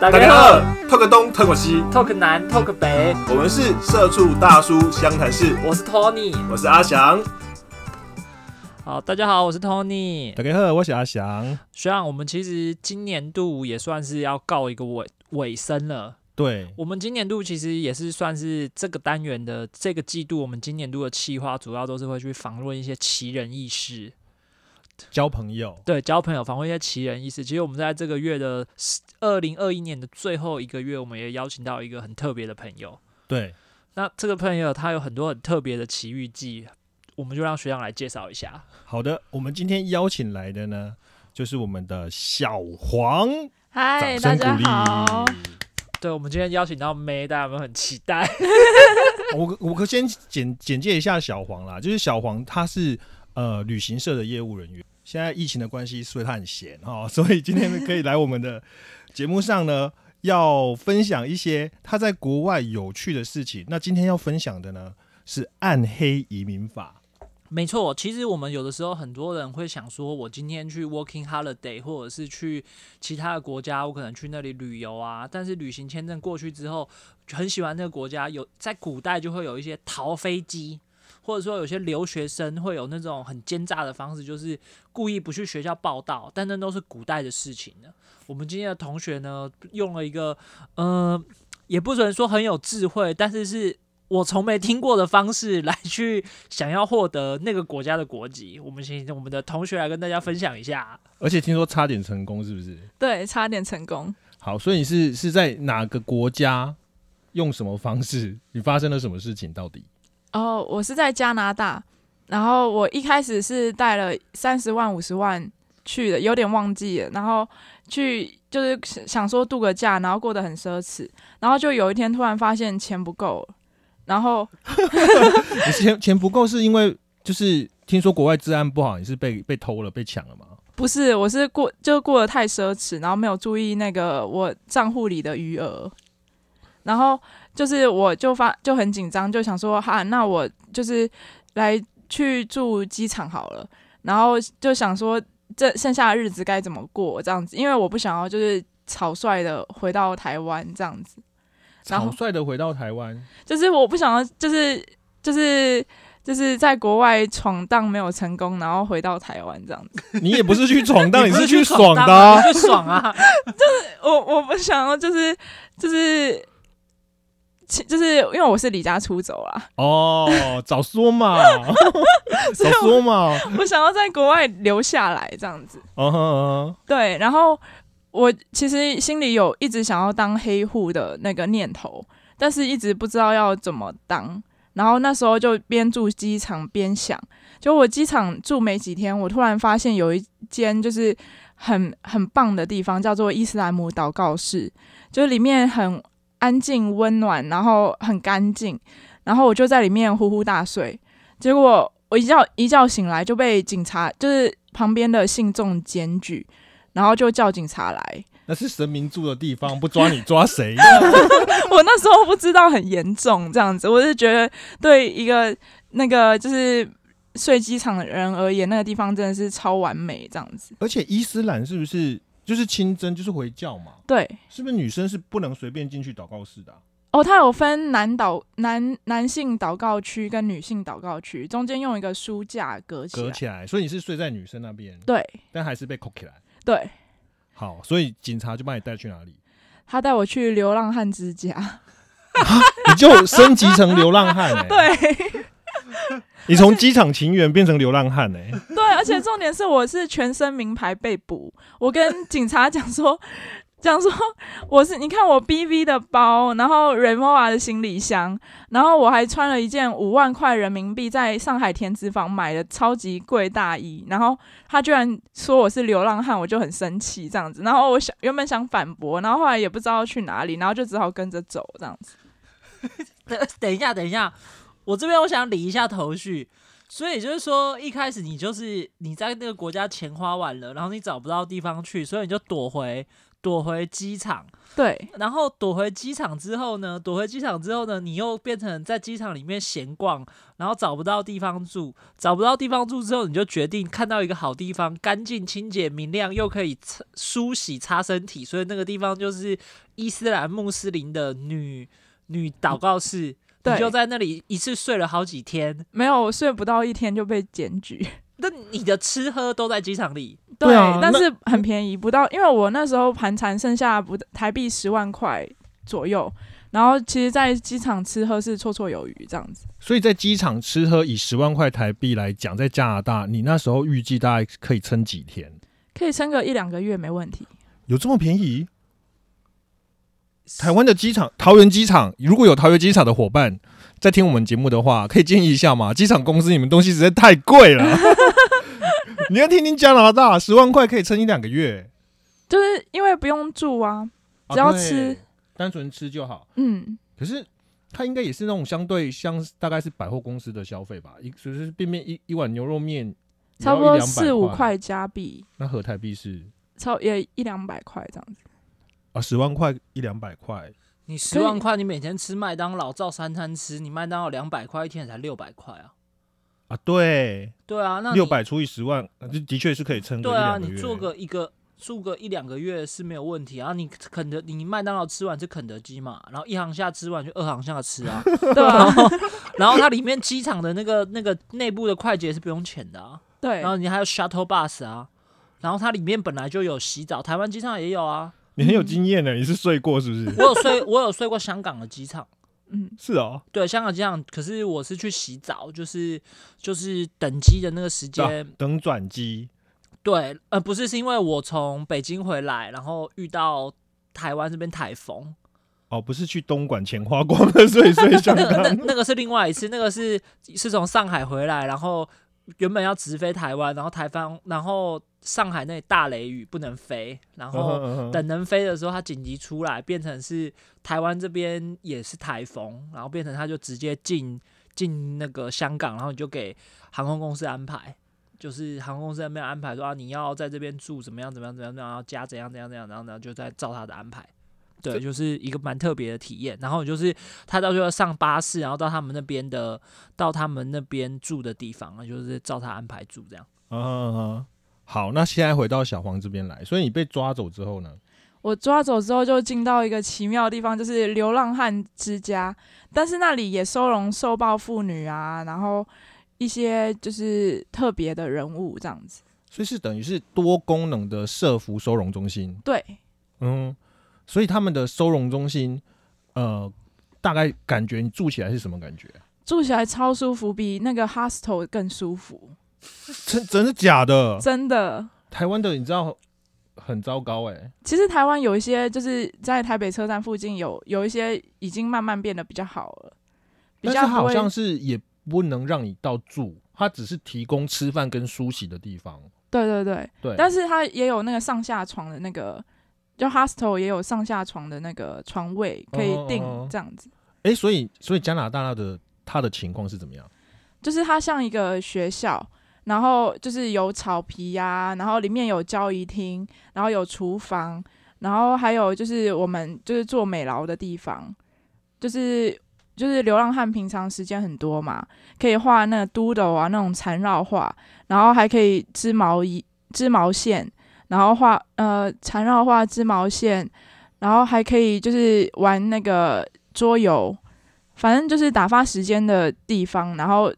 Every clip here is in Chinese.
大家好，talk 东 talk 西，talk 南 talk 北，我们是社畜大叔湘潭市。我是 Tony，我是阿翔。好，大家好，我是 Tony。大家好，我是阿翔。虽然我们其实今年度也算是要告一个尾尾声了。对，我们今年度其实也是算是这个单元的这个季度，我们今年度的企划主要都是会去访问一些奇人异事。交朋友，对，交朋友，访问一些奇人异事。其实我们在这个月的二零二一年的最后一个月，我们也邀请到一个很特别的朋友。对，那这个朋友他有很多很特别的奇遇记，我们就让学长来介绍一下。好的，我们今天邀请来的呢，就是我们的小黄。嗨，大家好。对，我们今天邀请到 May，大家有没有很期待？我我可先简简介一下小黄啦，就是小黄他是呃旅行社的业务人员。现在疫情的关系，所以他很闲哈，所以今天可以来我们的节目上呢，要分享一些他在国外有趣的事情。那今天要分享的呢，是暗黑移民法。没错，其实我们有的时候很多人会想说，我今天去 working holiday，或者是去其他的国家，我可能去那里旅游啊。但是旅行签证过去之后，很喜欢那个国家，有在古代就会有一些逃飞机。或者说有些留学生会有那种很奸诈的方式，就是故意不去学校报道，但那都是古代的事情呢。我们今天的同学呢，用了一个呃，也不能说很有智慧，但是是我从没听过的方式来去想要获得那个国家的国籍。我们请我们的同学来跟大家分享一下。而且听说差点成功，是不是？对，差点成功。好，所以你是是在哪个国家用什么方式？你发生了什么事情？到底？哦，我是在加拿大，然后我一开始是带了三十万、五十万去的，有点忘记了。然后去就是想说度个假，然后过得很奢侈。然后就有一天突然发现钱不够，然后 钱钱不够是因为就是听说国外治安不好，你是被被偷了、被抢了吗？不是，我是过就过得太奢侈，然后没有注意那个我账户里的余额，然后。就是我就发就很紧张，就想说哈，那我就是来去住机场好了，然后就想说这剩下的日子该怎么过这样子，因为我不想要就是草率的回到台湾这样子。草率的回到台湾，就是我不想要，就是就是就是在国外闯荡没有成功，然后回到台湾这样子。你也不是去闯荡，你是去爽的，去爽啊！就是 我我不想要，就是就是。就是因为我是离家出走啊。哦，早说嘛，早说嘛！我想要在国外留下来这样子。哦，对，然后我其实心里有一直想要当黑户的那个念头，但是一直不知道要怎么当。然后那时候就边住机场边想，就我机场住没几天，我突然发现有一间就是很很棒的地方，叫做伊斯兰姆祷告室，就里面很。安静温暖，然后很干净，然后我就在里面呼呼大睡。结果我一觉一觉醒来就被警察，就是旁边的信众检举，然后就叫警察来。那是神明住的地方，不抓你抓谁？我那时候不知道很严重这样子，我是觉得对一个那个就是睡机场的人而言，那个地方真的是超完美这样子。而且伊斯兰是不是？就是清真，就是回教嘛。对，是不是女生是不能随便进去祷告室的？哦，它有分男祷男男性祷告区跟女性祷告区，中间用一个书架隔起来。隔起来，所以你是睡在女生那边。对，但还是被扣起来。对，好，所以警察就把你带去哪里？他带我去流浪汉之家。你就升级成流浪汉哎？对。你从机场情缘变成流浪汉哎？对，而且重点是我是全身名牌被捕。我跟警察讲说，讲说我是你看我 BV 的包，然后 Remova 的行李箱，然后我还穿了一件五万块人民币在上海田子坊买的超级贵大衣。然后他居然说我是流浪汉，我就很生气这样子。然后我想原本想反驳，然后后来也不知道去哪里，然后就只好跟着走这样子。等 等一下，等一下。我这边我想理一下头绪，所以就是说一开始你就是你在那个国家钱花完了，然后你找不到地方去，所以你就躲回躲回机场。对，然后躲回机场之后呢？躲回机场之后呢？你又变成在机场里面闲逛，然后找不到地方住，找不到地方住之后，你就决定看到一个好地方，干净、清洁、明亮，又可以梳洗、擦身体，所以那个地方就是伊斯兰穆斯林的女女祷告室。你就在那里一次睡了好几天，没有我睡不到一天就被检举。那你的吃喝都在机场里，对，但是很便宜，不到，因为我那时候盘缠剩下不台币十万块左右，然后其实，在机场吃喝是绰绰有余这样子。所以在机场吃喝以十万块台币来讲，在加拿大，你那时候预计大概可以撑几天？可以撑个一两个月没问题。有这么便宜？台湾的机场，桃园机场，如果有桃园机场的伙伴。在听我们节目的话，可以建议一下嘛？机场公司你们东西实在太贵了。你要听听加拿大，十万块可以撑一两个月，就是因为不用住啊，只要吃，单纯吃就好。嗯，可是它应该也是那种相对像大概是百货公司的消费吧？一就是便便一一碗牛肉面，差不多四五块加币，那合台币是超也一两百块这样子啊，十万块一两百块。你十万块，你每天吃麦当劳照三餐吃，你麦当劳两百块一天才六百块啊！啊，对，对啊，那六百除以十万，这的确是可以撑。对啊，你做个一个住个一两个月是没有问题啊。你肯德，你麦当劳吃完是肯德基嘛，然后一行下吃完就二行下吃啊，对啊。然后它里面机场的那个那个内部的快捷是不用钱的啊。对，然后你还有 shuttle bus 啊，然后它里面本来就有洗澡，台湾机场也有啊。你很有经验呢，你是睡过是不是？我有睡，我有睡过香港的机场。嗯，是哦。对，香港机场，可是我是去洗澡，就是就是等机的那个时间，等转机。对，呃，不是，是因为我从北京回来，然后遇到台湾这边台风。哦，不是去东莞钱花光了，所以睡香 港。那那个是另外一次，那个是是从上海回来，然后原本要直飞台湾，然后台风，然后。上海那里大雷雨不能飞，然后等能飞的时候，它紧急出来，变成是台湾这边也是台风，然后变成他就直接进进那个香港，然后你就给航空公司安排，就是航空公司那边安排说啊，你要在这边住怎么样怎么样怎么样，然后加怎样怎样怎样，然后呢就在照他的安排，对，就是一个蛮特别的体验。然后就是他到最后上巴士，然后到他们那边的到他们那边住的地方啊，就是照他安排住这样。嗯。好，那现在回到小黄这边来。所以你被抓走之后呢？我抓走之后就进到一个奇妙的地方，就是流浪汉之家。但是那里也收容受暴妇女啊，然后一些就是特别的人物这样子。所以是等于是多功能的社服收容中心。对，嗯，所以他们的收容中心，呃，大概感觉你住起来是什么感觉？住起来超舒服，比那个 hostel 更舒服。真真的假的？真的。台湾的你知道很糟糕哎。其实台湾有一些就是在台北车站附近有有一些已经慢慢变得比较好了。但是好像是也不能让你到住，它只是提供吃饭跟梳洗的地方。对对对对。但是它也有那个上下床的那个，就 hostel 也有上下床的那个床位可以订这样子。哎，所以所以加拿大的它的情况是怎么样？就是它像一个学校。然后就是有草皮呀，然后里面有交易厅，然后有厨房，然后还有就是我们就是做美劳的地方，就是就是流浪汉平常时间很多嘛，可以画那个 doodle 啊那种缠绕画，然后还可以织毛衣、织毛线，然后画呃缠绕画、织毛线，然后还可以就是玩那个桌游，反正就是打发时间的地方，然后。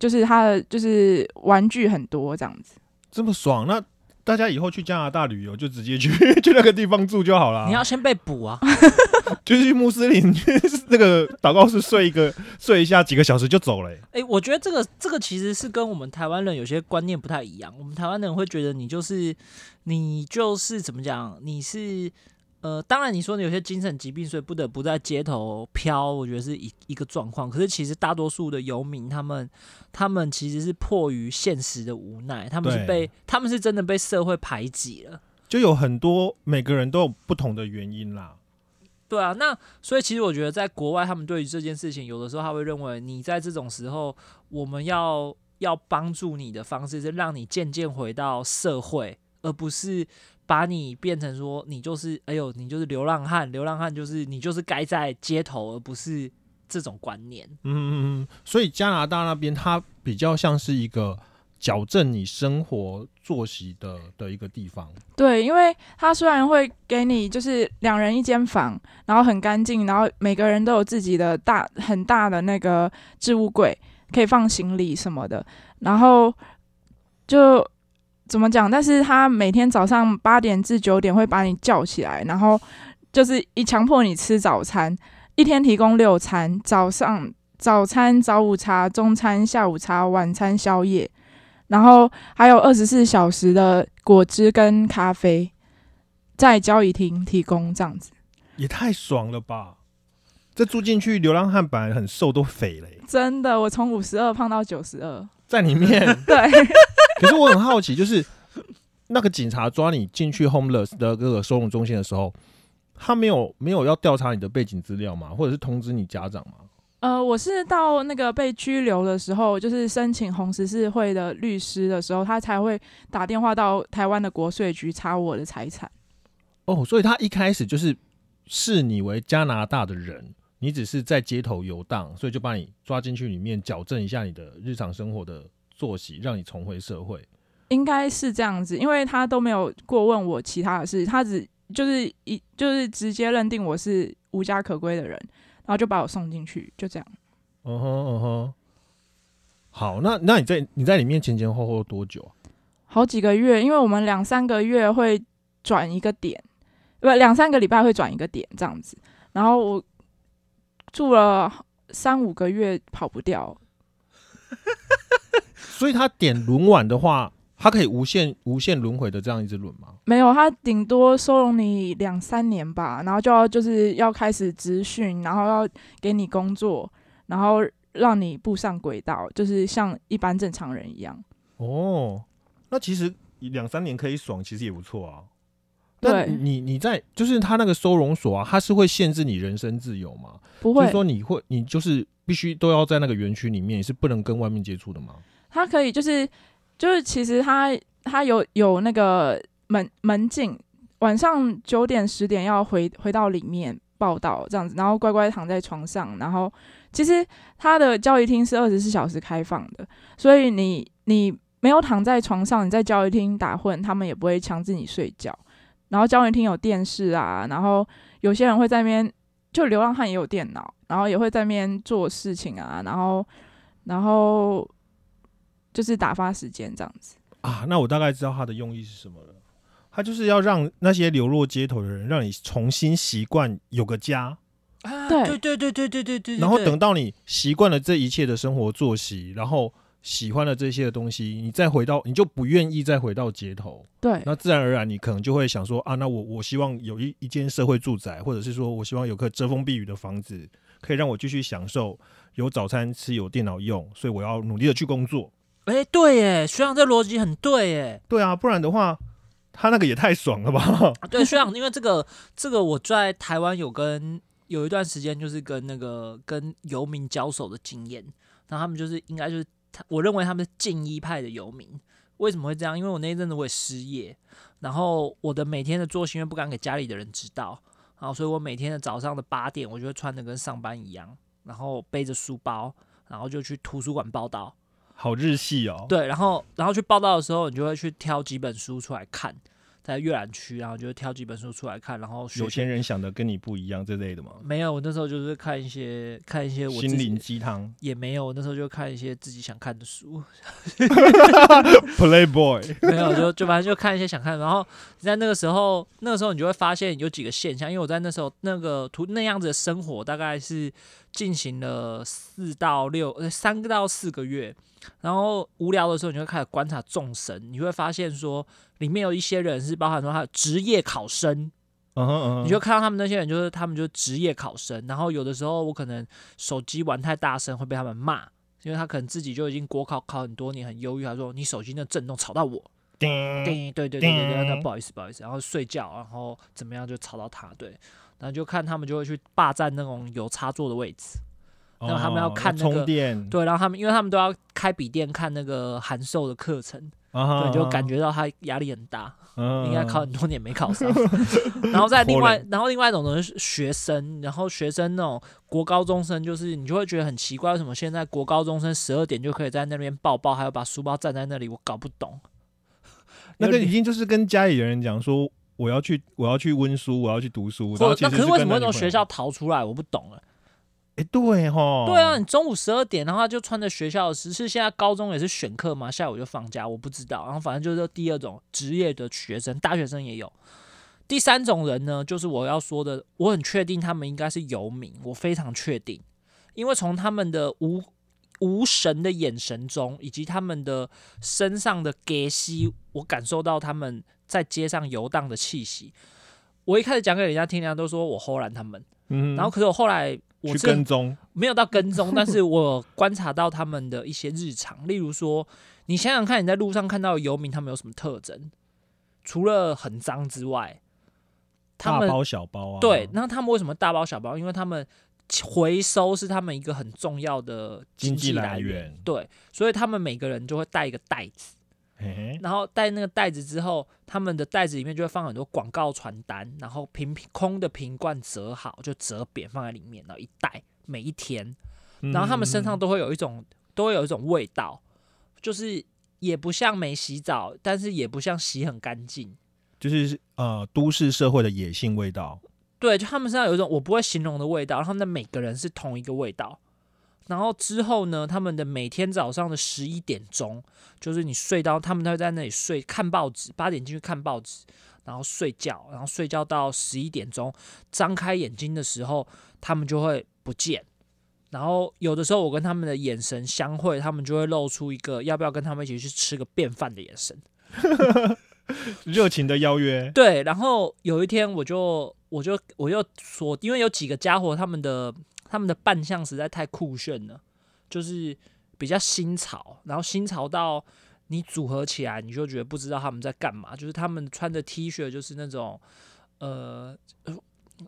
就是它的就是玩具很多这样子，这么爽，那大家以后去加拿大旅游就直接去 去那个地方住就好了。你要先被捕啊，就是去穆斯林那个祷告室睡一个 睡一下几个小时就走了。哎，我觉得这个这个其实是跟我们台湾人有些观念不太一样。我们台湾人会觉得你就是你就是怎么讲，你是。呃，当然你说你有些精神疾病，所以不得不在街头飘，我觉得是一一个状况。可是其实大多数的游民，他们他们其实是迫于现实的无奈，他们是被他们是真的被社会排挤了。就有很多每个人都有不同的原因啦。对啊，那所以其实我觉得在国外，他们对于这件事情，有的时候他会认为你在这种时候，我们要要帮助你的方式是让你渐渐回到社会。而不是把你变成说你就是哎呦你就是流浪汉，流浪汉就是你就是该在街头，而不是这种观念。嗯嗯嗯，所以加拿大那边它比较像是一个。矫正你生活作息的的一个地方。对，因为他虽然会给你就是两人一间房，然后很干净，然后每个人都有自己的大很大的那个置物柜，可以放行李什么的。然后就怎么讲？但是他每天早上八点至九点会把你叫起来，然后就是一强迫你吃早餐，一天提供六餐：早上早餐、早午茶、中餐、下午茶、晚餐、宵夜。然后还有二十四小时的果汁跟咖啡，在交易厅提供，这样子也太爽了吧！这住进去，流浪汉本来很瘦都肥了。真的，我从五十二胖到九十二，在里面。对。可是我很好奇，就是那个警察抓你进去 homeless 的各个收容中心的时候，他没有没有要调查你的背景资料吗？或者是通知你家长吗？呃，我是到那个被拘留的时候，就是申请红十字会的律师的时候，他才会打电话到台湾的国税局查我的财产。哦，所以他一开始就是视你为加拿大的人，你只是在街头游荡，所以就把你抓进去里面矫正一下你的日常生活的作息，让你重回社会。应该是这样子，因为他都没有过问我其他的事，他只就是一就是直接认定我是无家可归的人。然后就把我送进去，就这样。嗯哼嗯哼，好，那那你在你在里面前前后后多久啊？好几个月，因为我们两三个月会转一个点，不，两三个礼拜会转一个点这样子。然后我住了三五个月，跑不掉。所以他点轮晚的话。它可以无限无限轮回的这样一只轮吗？没有，它顶多收容你两三年吧，然后就要就是要开始执训，然后要给你工作，然后让你步上轨道，就是像一般正常人一样。哦，那其实两三年可以爽，其实也不错啊。对，你你在就是他那个收容所啊，他是会限制你人身自由吗？不会，说你会你就是必须都要在那个园区里面，是不能跟外面接触的吗？他可以就是。就是其实他他有有那个门门禁，晚上九点十点要回回到里面报道这样子，然后乖乖躺在床上，然后其实他的教育厅是二十四小时开放的，所以你你没有躺在床上，你在教育厅打混，他们也不会强制你睡觉。然后教育厅有电视啊，然后有些人会在那边，就流浪汉也有电脑，然后也会在那边做事情啊，然后然后。就是打发时间这样子啊。那我大概知道他的用意是什么了。他就是要让那些流落街头的人，让你重新习惯有个家。对对对对对对对对。然后等到你习惯了这一切的生活作息，然后喜欢了这些的东西，你再回到，你就不愿意再回到街头。对。那自然而然，你可能就会想说啊，那我我希望有一一间社会住宅，或者是说我希望有个遮风避雨的房子，可以让我继续享受有早餐吃、有电脑用，所以我要努力的去工作。哎，对耶，学长这逻辑很对耶。对啊，不然的话，他那个也太爽了吧？对，学长，因为这个这个我在台湾有跟有一段时间就是跟那个跟游民交手的经验，然后他们就是应该就是我认为他们是近一派的游民。为什么会这样？因为我那一阵子我也失业，然后我的每天的作息因为不敢给家里的人知道，然后所以我每天的早上的八点，我就会穿的跟上班一样，然后背着书包，然后就去图书馆报道。好日系哦，对，然后然后去报道的时候，你就会去挑几本书出来看，在阅览区，然后就挑几本书出来看，然后有钱人想的跟你不一样这类的吗？没有，我那时候就是看一些看一些我心灵鸡汤，也没有，我那时候就看一些自己想看的书。Playboy 没有，就就反正就看一些想看，然后在那个时候，那个时候你就会发现有几个现象，因为我在那时候那个图那样子的生活，大概是进行了四到六呃三个到四个月。然后无聊的时候，你会开始观察众神，你会发现说，里面有一些人是包含说他的职业考生，嗯嗯，你就看到他们那些人，就是他们就是职业考生。然后有的时候我可能手机玩太大声会被他们骂，因为他可能自己就已经国考考很多年，很忧郁，他说你手机那震动吵到我，叮，对对对对对，那不好意思不好意思，然后睡觉，然后怎么样就吵到他，对，然后就看他们就会去霸占那种有插座的位置。然后他们要看那个，对，然后他们因为他们都要开笔电看那个函授的课程，对，就感觉到他压力很大，应该考很多年没考上。然后在 另外，然后另外一种呢是学生，然后学生那种国高中生，就是你就会觉得很奇怪，为什么现在国高中生十二点就可以在那边抱抱，还要把书包站在那里，我搞不懂。那个已经就是跟家里人讲说，我要去，我要去温书，我要去读书。那可是为什么会从学校逃出来？我不懂了。哎，对哈，对啊，你中午十二点，的话就穿着学校的，是现在高中也是选课嘛，下午就放假，我不知道。然后反正就是第二种职业的学生，大学生也有。第三种人呢，就是我要说的，我很确定他们应该是游民，我非常确定，因为从他们的无无神的眼神中，以及他们的身上的给息，我感受到他们在街上游荡的气息。我一开始讲给人家听，人家都说我忽然他们，嗯，然后可是我后来。我去跟踪，没有到跟踪，但是我观察到他们的一些日常，例如说，你想想看，你在路上看到游民，他们有什么特征？除了很脏之外，大包小包啊。对，那他们为什么大包小包？因为他们回收是他们一个很重要的经济来源。对，所以他们每个人就会带一个袋子。然后带那个袋子之后，他们的袋子里面就会放很多广告传单，然后瓶瓶空的瓶罐折好就折扁放在里面，然后一袋每一天，然后他们身上都会有一种都会有一种味道，就是也不像没洗澡，但是也不像洗很干净，就是呃都市社会的野性味道。对，就他们身上有一种我不会形容的味道，然后那每个人是同一个味道。然后之后呢？他们的每天早上的十一点钟，就是你睡到，他们都会在那里睡，看报纸，八点进去看报纸，然后睡觉，然后睡觉到十一点钟，张开眼睛的时候，他们就会不见。然后有的时候我跟他们的眼神相会，他们就会露出一个要不要跟他们一起去吃个便饭的眼神，热情的邀约。对，然后有一天我就我就我又说，因为有几个家伙他们的。他们的扮相实在太酷炫了，就是比较新潮，然后新潮到你组合起来，你就觉得不知道他们在干嘛。就是他们穿的 T 恤，就是那种呃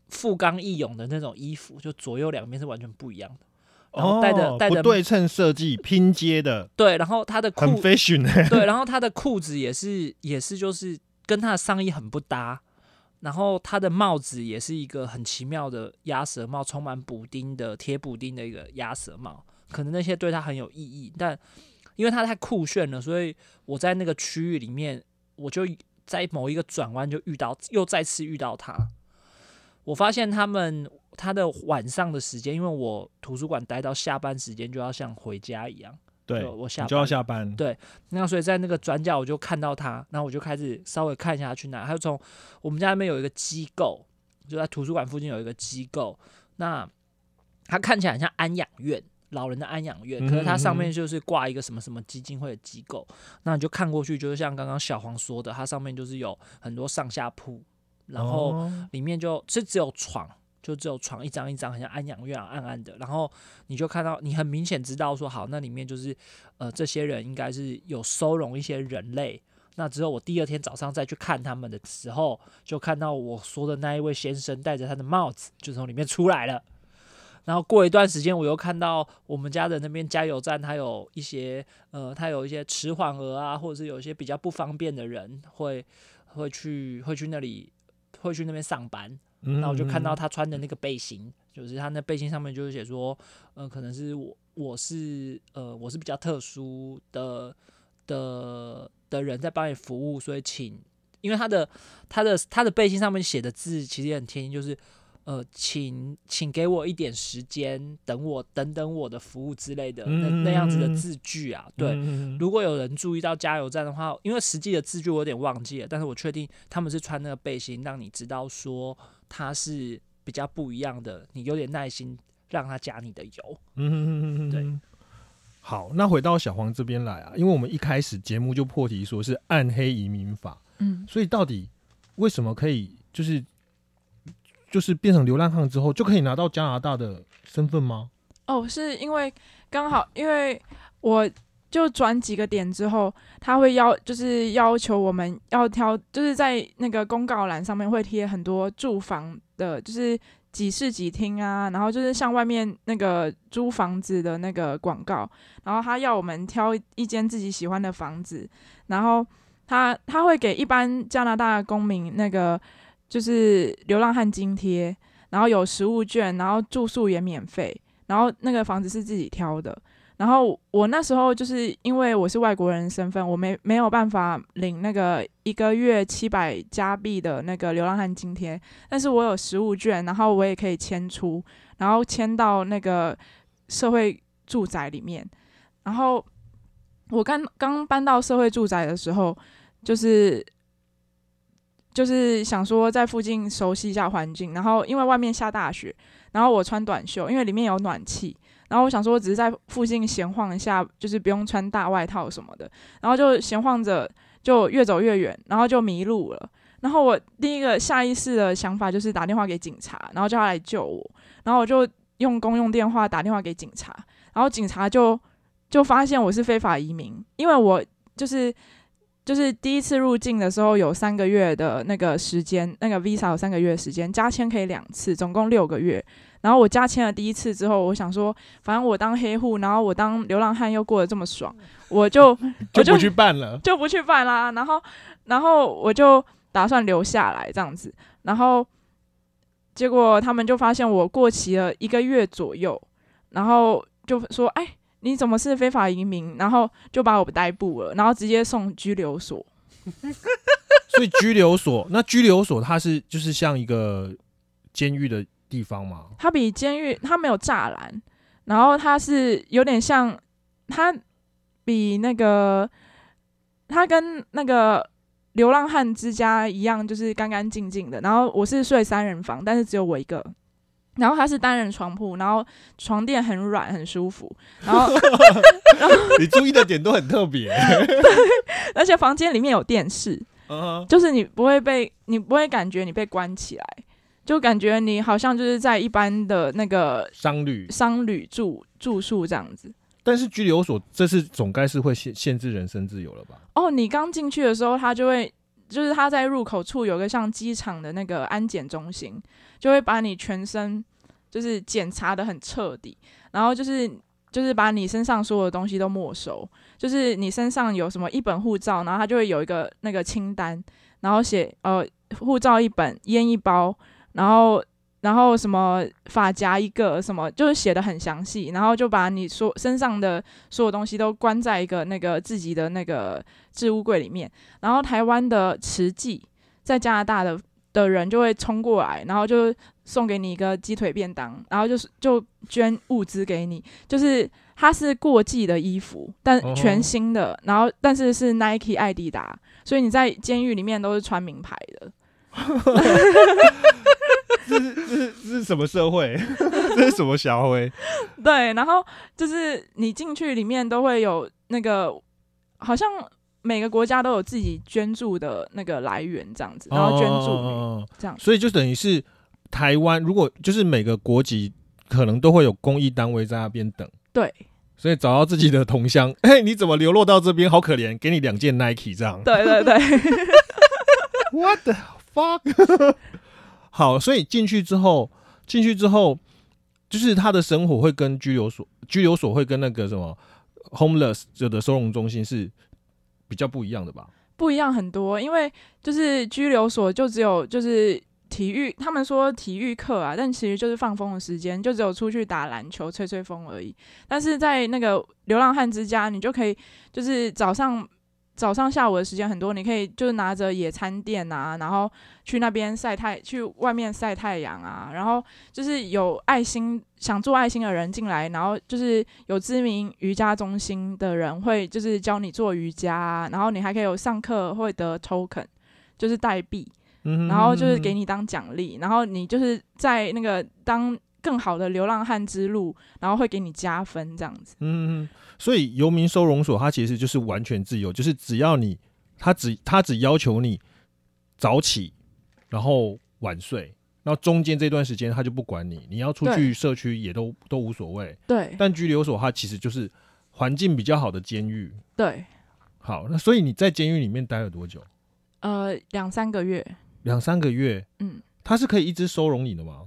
富刚义勇的那种衣服，就左右两边是完全不一样的。然后带着带着不对称设计拼接的，对。然后他的裤 fashion，对。然后他的裤子也是也是就是跟他的上衣很不搭。然后他的帽子也是一个很奇妙的鸭舌帽，充满补丁的贴补丁的一个鸭舌帽，可能那些对他很有意义。但因为他太酷炫了，所以我在那个区域里面，我就在某一个转弯就遇到，又再次遇到他。我发现他们他的晚上的时间，因为我图书馆待到下班时间，就要像回家一样。对，我下就要下班。对，那所以在那个转角我就看到他，然后我就开始稍微看一下他去哪。他就从我们家那边有一个机构，就在图书馆附近有一个机构。那他看起来很像安养院，老人的安养院，可是它上面就是挂一个什么什么基金会的机构。那你就看过去，就是像刚刚小黄说的，它上面就是有很多上下铺，然后里面就是只有床。就只有床一张一张，很像安养院啊，暗暗的。然后你就看到，你很明显知道说，好，那里面就是呃，这些人应该是有收容一些人类。那之后我第二天早上再去看他们的时候，就看到我说的那一位先生戴着他的帽子，就从里面出来了。然后过一段时间，我又看到我们家的那边加油站，他有一些呃，他有一些迟缓儿啊，或者是有一些比较不方便的人，会会去会去那里会去那边上班。那我就看到他穿的那个背心，就是他那背心上面就是写说，呃，可能是我我是呃我是比较特殊的的的人在帮你服务，所以请，因为他的他的他的背心上面写的字其实也很贴心，就是。呃，请请给我一点时间，等我等等我的服务之类的那那样子的字句啊。对，如果有人注意到加油站的话，因为实际的字句我有点忘记了，但是我确定他们是穿那个背心，让你知道说他是比较不一样的。你有点耐心让他加你的油。嗯，对。好，那回到小黄这边来啊，因为我们一开始节目就破题说是暗黑移民法，嗯，所以到底为什么可以就是？就是变成流浪汉之后就可以拿到加拿大的身份吗？哦，是因为刚好，因为我就转几个点之后，他会要就是要求我们要挑，就是在那个公告栏上面会贴很多住房的，就是几室几厅啊，然后就是像外面那个租房子的那个广告，然后他要我们挑一间自己喜欢的房子，然后他他会给一般加拿大公民那个就是流浪汉津贴，然后有食物券，然后住宿也免费，然后那个房子是自己挑的。然后我那时候就是因为我是外国人身份，我没没有办法领那个一个月七百加币的那个流浪汉津贴，但是我有实物券，然后我也可以迁出，然后迁到那个社会住宅里面。然后我刚刚搬到社会住宅的时候，就是就是想说在附近熟悉一下环境，然后因为外面下大雪，然后我穿短袖，因为里面有暖气。然后我想说，我只是在附近闲晃一下，就是不用穿大外套什么的。然后就闲晃着，就越走越远，然后就迷路了。然后我第一个下意识的想法就是打电话给警察，然后叫他来救我。然后我就用公用电话打电话给警察，然后警察就就发现我是非法移民，因为我就是就是第一次入境的时候有三个月的那个时间，那个 visa 有三个月时间，加签可以两次，总共六个月。然后我加签了第一次之后，我想说，反正我当黑户，然后我当流浪汉又过得这么爽，我就 就不去办了，就不去办啦。然后，然后我就打算留下来这样子。然后，结果他们就发现我过期了一个月左右，然后就说：“哎，你怎么是非法移民？”然后就把我逮捕了，然后直接送拘留所。所以拘留所，那拘留所它是就是像一个监狱的。地方吗？它比监狱，它没有栅栏，然后它是有点像，它比那个，它跟那个流浪汉之家一样，就是干干净净的。然后我是睡三人房，但是只有我一个。然后它是单人床铺，然后床垫很软，很舒服。然后，然后你注意的点都很特别，而且房间里面有电视，就是你不会被，你不会感觉你被关起来。就感觉你好像就是在一般的那个商旅商旅住住宿这样子，但是拘留所这次总该是会限限制人身自由了吧？哦，你刚进去的时候，他就会就是他在入口处有个像机场的那个安检中心，就会把你全身就是检查的很彻底，然后就是就是把你身上所有的东西都没收，就是你身上有什么一本护照，然后他就会有一个那个清单，然后写呃护照一本，烟一包。然后，然后什么发夹一个，什么就是写的很详细，然后就把你所身上的所有东西都关在一个那个自己的那个置物柜里面。然后台湾的慈济在加拿大的的人就会冲过来，然后就送给你一个鸡腿便当，然后就是就捐物资给你，就是它是过季的衣服，但全新的，然后但是是 Nike、艾迪达，所以你在监狱里面都是穿名牌的。这是这是这是什么社会？这是什么小会？对，然后就是你进去里面都会有那个，好像每个国家都有自己捐助的那个来源这样子，然后捐助哦这样，所以就等于是台湾，如果就是每个国籍可能都会有公益单位在那边等，对，所以找到自己的同乡，哎，你怎么流落到这边？好可怜，给你两件 Nike 这样，对对对，What the fuck？好，所以进去之后，进去之后，就是他的生活会跟拘留所、拘留所会跟那个什么 homeless 就的收容中心是比较不一样的吧？不一样很多，因为就是拘留所就只有就是体育，他们说体育课啊，但其实就是放风的时间，就只有出去打篮球、吹吹风而已。但是在那个流浪汉之家，你就可以就是早上。早上、下午的时间很多，你可以就是拿着野餐垫啊，然后去那边晒太，去外面晒太阳啊。然后就是有爱心想做爱心的人进来，然后就是有知名瑜伽中心的人会就是教你做瑜伽，然后你还可以有上课会得 token，就是代币，然后就是给你当奖励，然后你就是在那个当更好的流浪汉之路，然后会给你加分这样子。嗯。所以游民收容所，它其实就是完全自由，就是只要你，他只他只要求你早起，然后晚睡，然后中间这段时间他就不管你，你要出去社区也都都无所谓。对。但拘留所它其实就是环境比较好的监狱。对。好，那所以你在监狱里面待了多久？呃，两三个月。两三个月。嗯。他是可以一直收容你的吗？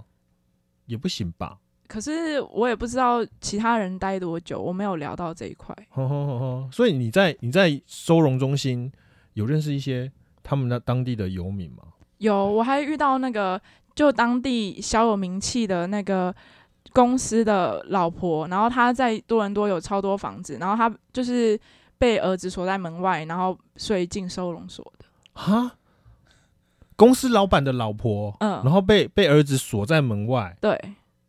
也不行吧？可是我也不知道其他人待多久，我没有聊到这一块。所以你在你在收容中心有认识一些他们的当地的游民吗？有，我还遇到那个就当地小有名气的那个公司的老婆，然后她在多伦多有超多房子，然后她就是被儿子锁在门外，然后睡进收容所的。哈？公司老板的老婆，嗯，然后被被儿子锁在门外，对，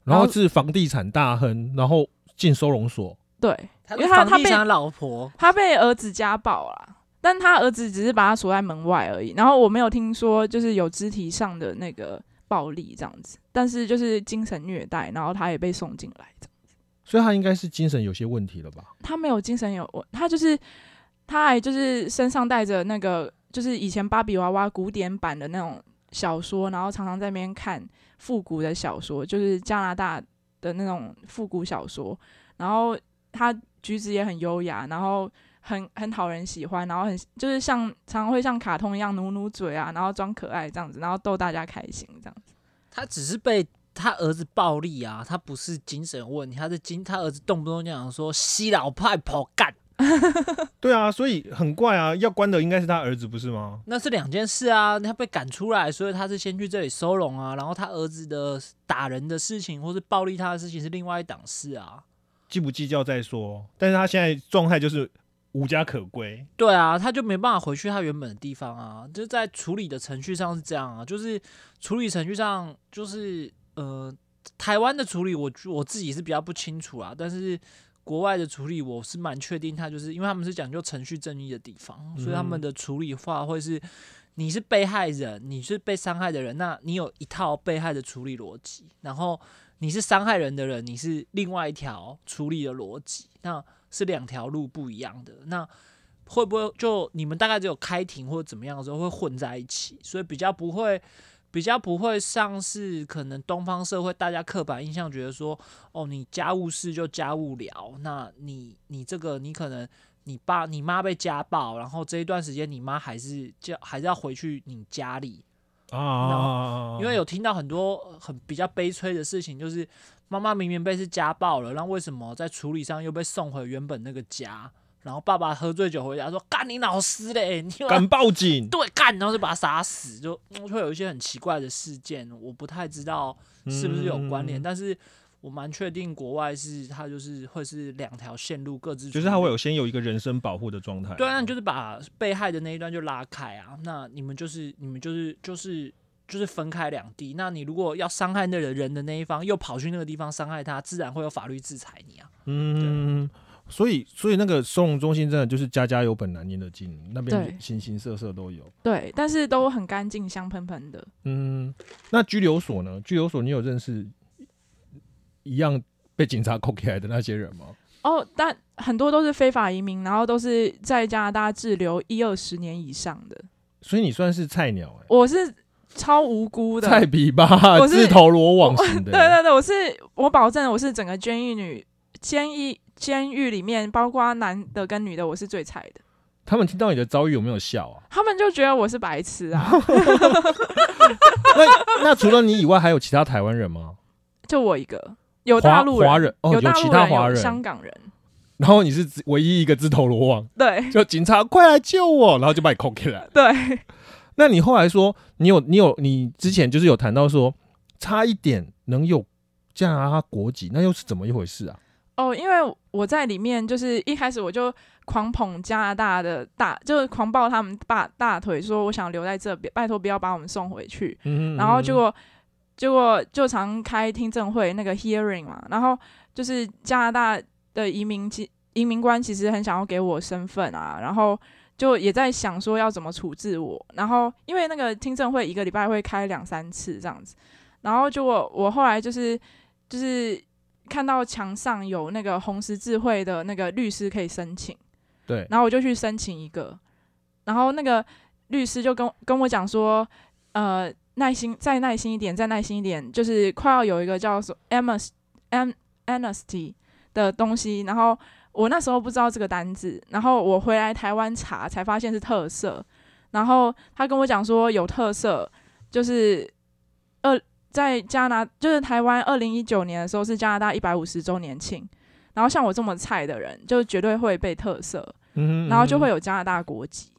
然后是房地产大亨，然后进收容所，对，因为他他被老婆，他被儿子家暴了，但他儿子只是把他锁在门外而已，然后我没有听说就是有肢体上的那个暴力这样子，但是就是精神虐待，然后他也被送进来这样子，所以他应该是精神有些问题了吧？他没有精神有，他就是他还就是身上带着那个。就是以前芭比娃娃古典版的那种小说，然后常常在那边看复古的小说，就是加拿大的那种复古小说。然后他举止也很优雅，然后很很讨人喜欢，然后很就是像常常会像卡通一样努努嘴啊，然后装可爱这样子，然后逗大家开心这样子。他只是被他儿子暴力啊，他不是精神问题，他是精他儿子动不动就想说西老派跑干。对啊，所以很怪啊，要关的应该是他儿子，不是吗？那是两件事啊，他被赶出来，所以他是先去这里收容啊，然后他儿子的打人的事情或是暴力他的事情是另外一档事啊，计不计较再说。但是他现在状态就是无家可归，对啊，他就没办法回去他原本的地方啊，就在处理的程序上是这样啊，就是处理程序上就是呃，台湾的处理我我自己是比较不清楚啊，但是。国外的处理我是蛮确定，他就是因为他们是讲究程序正义的地方，所以他们的处理话会是，你是被害人，你是被伤害的人，那你有一套被害的处理逻辑，然后你是伤害人的人，你是另外一条处理的逻辑，那是两条路不一样的。那会不会就你们大概只有开庭或者怎么样的时候会混在一起，所以比较不会。比较不会像是可能东方社会大家刻板印象觉得说，哦，你家务事就家务了，那你你这个你可能你爸你妈被家暴，然后这一段时间你妈还是叫还是要回去你家里啊，因为有听到很多很比较悲催的事情，就是妈妈明明被是家暴了，那为什么在处理上又被送回原本那个家？然后爸爸喝醉酒回家说：“干你老师嘞！你敢报警？对，干，然后就把他杀死，就会有一些很奇怪的事件。我不太知道是不是有关联，但是我蛮确定国外是他就是会是两条线路各自，就是他会有先有一个人身保护的状态。对啊，就是把被害的那一段就拉开啊。那你们就是你们就是就是就是分开两地。那你如果要伤害那个人的那一方，又跑去那个地方伤害他，自然会有法律制裁你啊。嗯。所以，所以那个收容中心真的就是家家有本难念的经，那边形形色色都有。对，但是都很干净，香喷喷的。嗯，那拘留所呢？拘留所你有认识一样被警察扣起来的那些人吗？哦，但很多都是非法移民，然后都是在加拿大滞留一二十年以上的。所以你算是菜鸟哎，我是超无辜的菜比吧，自投罗网型的。对对对，我是我保证我是整个监狱女监狱。监狱里面，包括男的跟女的，我是最菜的。他们听到你的遭遇有没有笑啊？他们就觉得我是白痴啊。那那除了你以外，还有其他台湾人吗？就我一个，有大陆华人哦，有其他华人，香港人。然后你是唯一一个自投罗网，对，就警察快来救我，然后就把你扣起来。对。那你后来说，你有你有你之前就是有谈到说，差一点能有加拿大国籍，那又是怎么一回事啊？哦，因为我在里面，就是一开始我就狂捧加拿大的大，就是狂抱他们大大腿，说我想留在这边，拜托不要把我们送回去。然后结果结果就常开听证会那个 hearing 嘛，然后就是加拿大的移民其移民官其实很想要给我身份啊，然后就也在想说要怎么处置我。然后因为那个听证会一个礼拜会开两三次这样子，然后就我我后来就是就是。看到墙上有那个红十字会的那个律师可以申请，对，然后我就去申请一个，然后那个律师就跟跟我讲说，呃，耐心，再耐心一点，再耐心一点，就是快要有一个叫做 amnesty 的东西，然后我那时候不知道这个单子，然后我回来台湾查才发现是特色，然后他跟我讲说有特色，就是二。在加拿，就是台湾二零一九年的时候是加拿大一百五十周年庆，然后像我这么菜的人，就绝对会被特色，嗯，然后就会有加拿大国籍。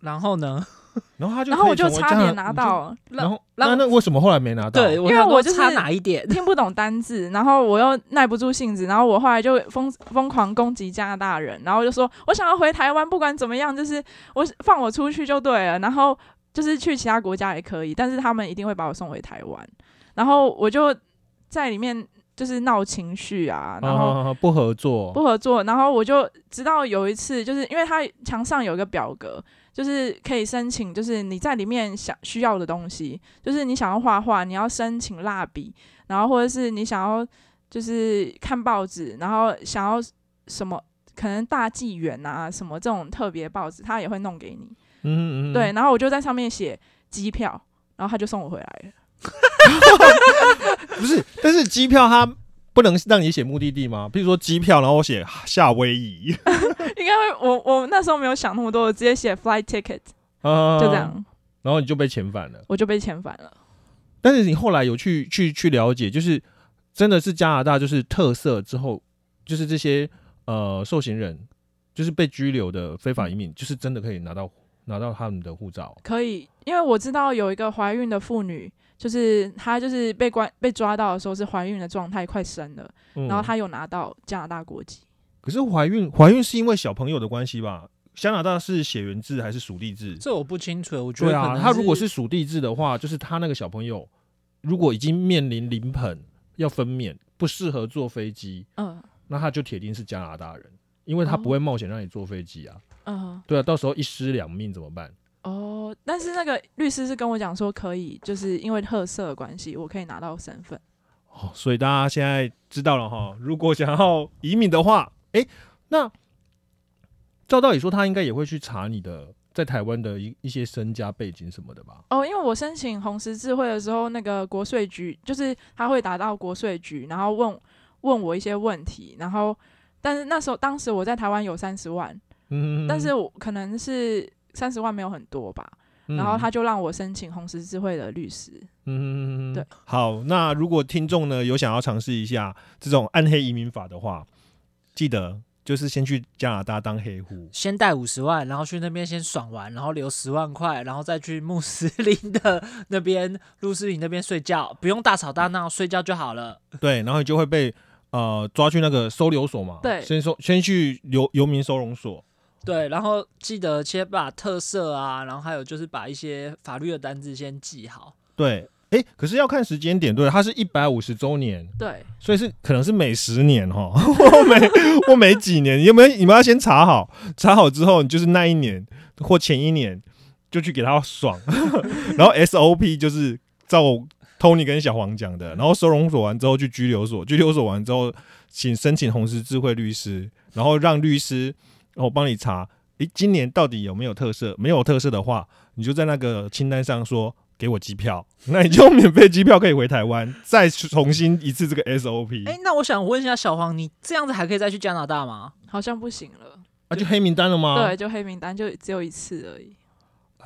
然后呢？然后他就，然后我就差点拿到，然后那那为什么后来没拿到？对，因为我就是差哪一点听不懂单字，然后我又耐不住性子，然后我后来就疯疯狂攻击加拿大人，然后就说我想要回台湾，不管怎么样，就是我放我出去就对了，然后就是去其他国家也可以，但是他们一定会把我送回台湾，然后我就在里面就是闹情绪啊，然后不合作，不合作，然后我就直到有一次，就是因为他墙上有一个表格。就是可以申请，就是你在里面想需要的东西，就是你想要画画，你要申请蜡笔，然后或者是你想要就是看报纸，然后想要什么可能大纪元啊什么这种特别报纸，他也会弄给你。嗯嗯。对，然后我就在上面写机票，然后他就送我回来了。不是，但是机票他。不能让你写目的地吗？比如说机票，然后我写夏威夷。应该会，我我那时候没有想那么多，我直接写 flight ticket，啊就这样。然后你就被遣返了。我就被遣返了。但是你后来有去去去了解，就是真的是加拿大就是特色之后，就是这些呃受刑人，就是被拘留的非法移民，就是真的可以拿到拿到他们的护照。可以，因为我知道有一个怀孕的妇女。就是她就是被关被抓到的时候是怀孕的状态，快生了，然后她有拿到加拿大国籍。可是怀孕怀孕是因为小朋友的关系吧？加拿大是血缘制还是属地制？这我不清楚。我觉得啊，他如果是属地制的话，就是他那个小朋友如果已经面临临盆要分娩，不适合坐飞机，嗯，那他就铁定是加拿大人，因为他不会冒险让你坐飞机啊。嗯，对啊，到时候一尸两命怎么办？哦，但是那个律师是跟我讲说，可以，就是因为特色的关系，我可以拿到身份。哦，所以大家现在知道了哈，如果想要移民的话，哎，那照道理说，他应该也会去查你的在台湾的一一些身家背景什么的吧？哦，因为我申请红十字会的时候，那个国税局就是他会打到国税局，然后问问我一些问题，然后但是那时候当时我在台湾有三十万，嗯，但是我可能是。三十万没有很多吧，然后他就让我申请红十字会的律师。嗯，对。好，那如果听众呢有想要尝试一下这种暗黑移民法的话，记得就是先去加拿大当黑户，先贷五十万，然后去那边先爽完，然后留十万块，然后再去穆斯林的那边、穆斯林那边睡觉，不用大吵大闹，睡觉就好了。对，然后你就会被呃抓去那个收留所嘛。对，先收，先去游游民收容所。对，然后记得先把特色啊，然后还有就是把一些法律的单字先记好。对，哎，可是要看时间点，对，它是一百五十周年，对，所以是可能是每十年哈，或每或每几年，有没有？你们要先查好，查好之后，你就是那一年或前一年就去给他爽，然后 SOP 就是照 Tony 跟小黄讲的，然后收容所完之后去拘留所，拘留所完之后请申请红十字会律师，然后让律师。然后帮你查，诶，今年到底有没有特色？没有特色的话，你就在那个清单上说给我机票，那你就免费机票可以回台湾，再重新一次这个 SOP。哎，那我想问一下小黄，你这样子还可以再去加拿大吗？好像不行了，啊，就黑名单了吗？对，就黑名单，就只有一次而已。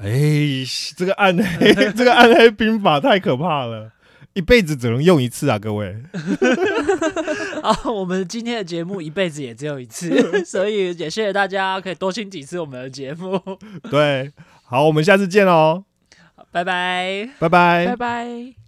哎，这个暗黑，这个暗黑兵法太可怕了。一辈子只能用一次啊，各位。好，我们今天的节目一辈子也只有一次，所以也谢谢大家可以多听几次我们的节目。对，好，我们下次见喽，拜拜，拜拜，拜拜。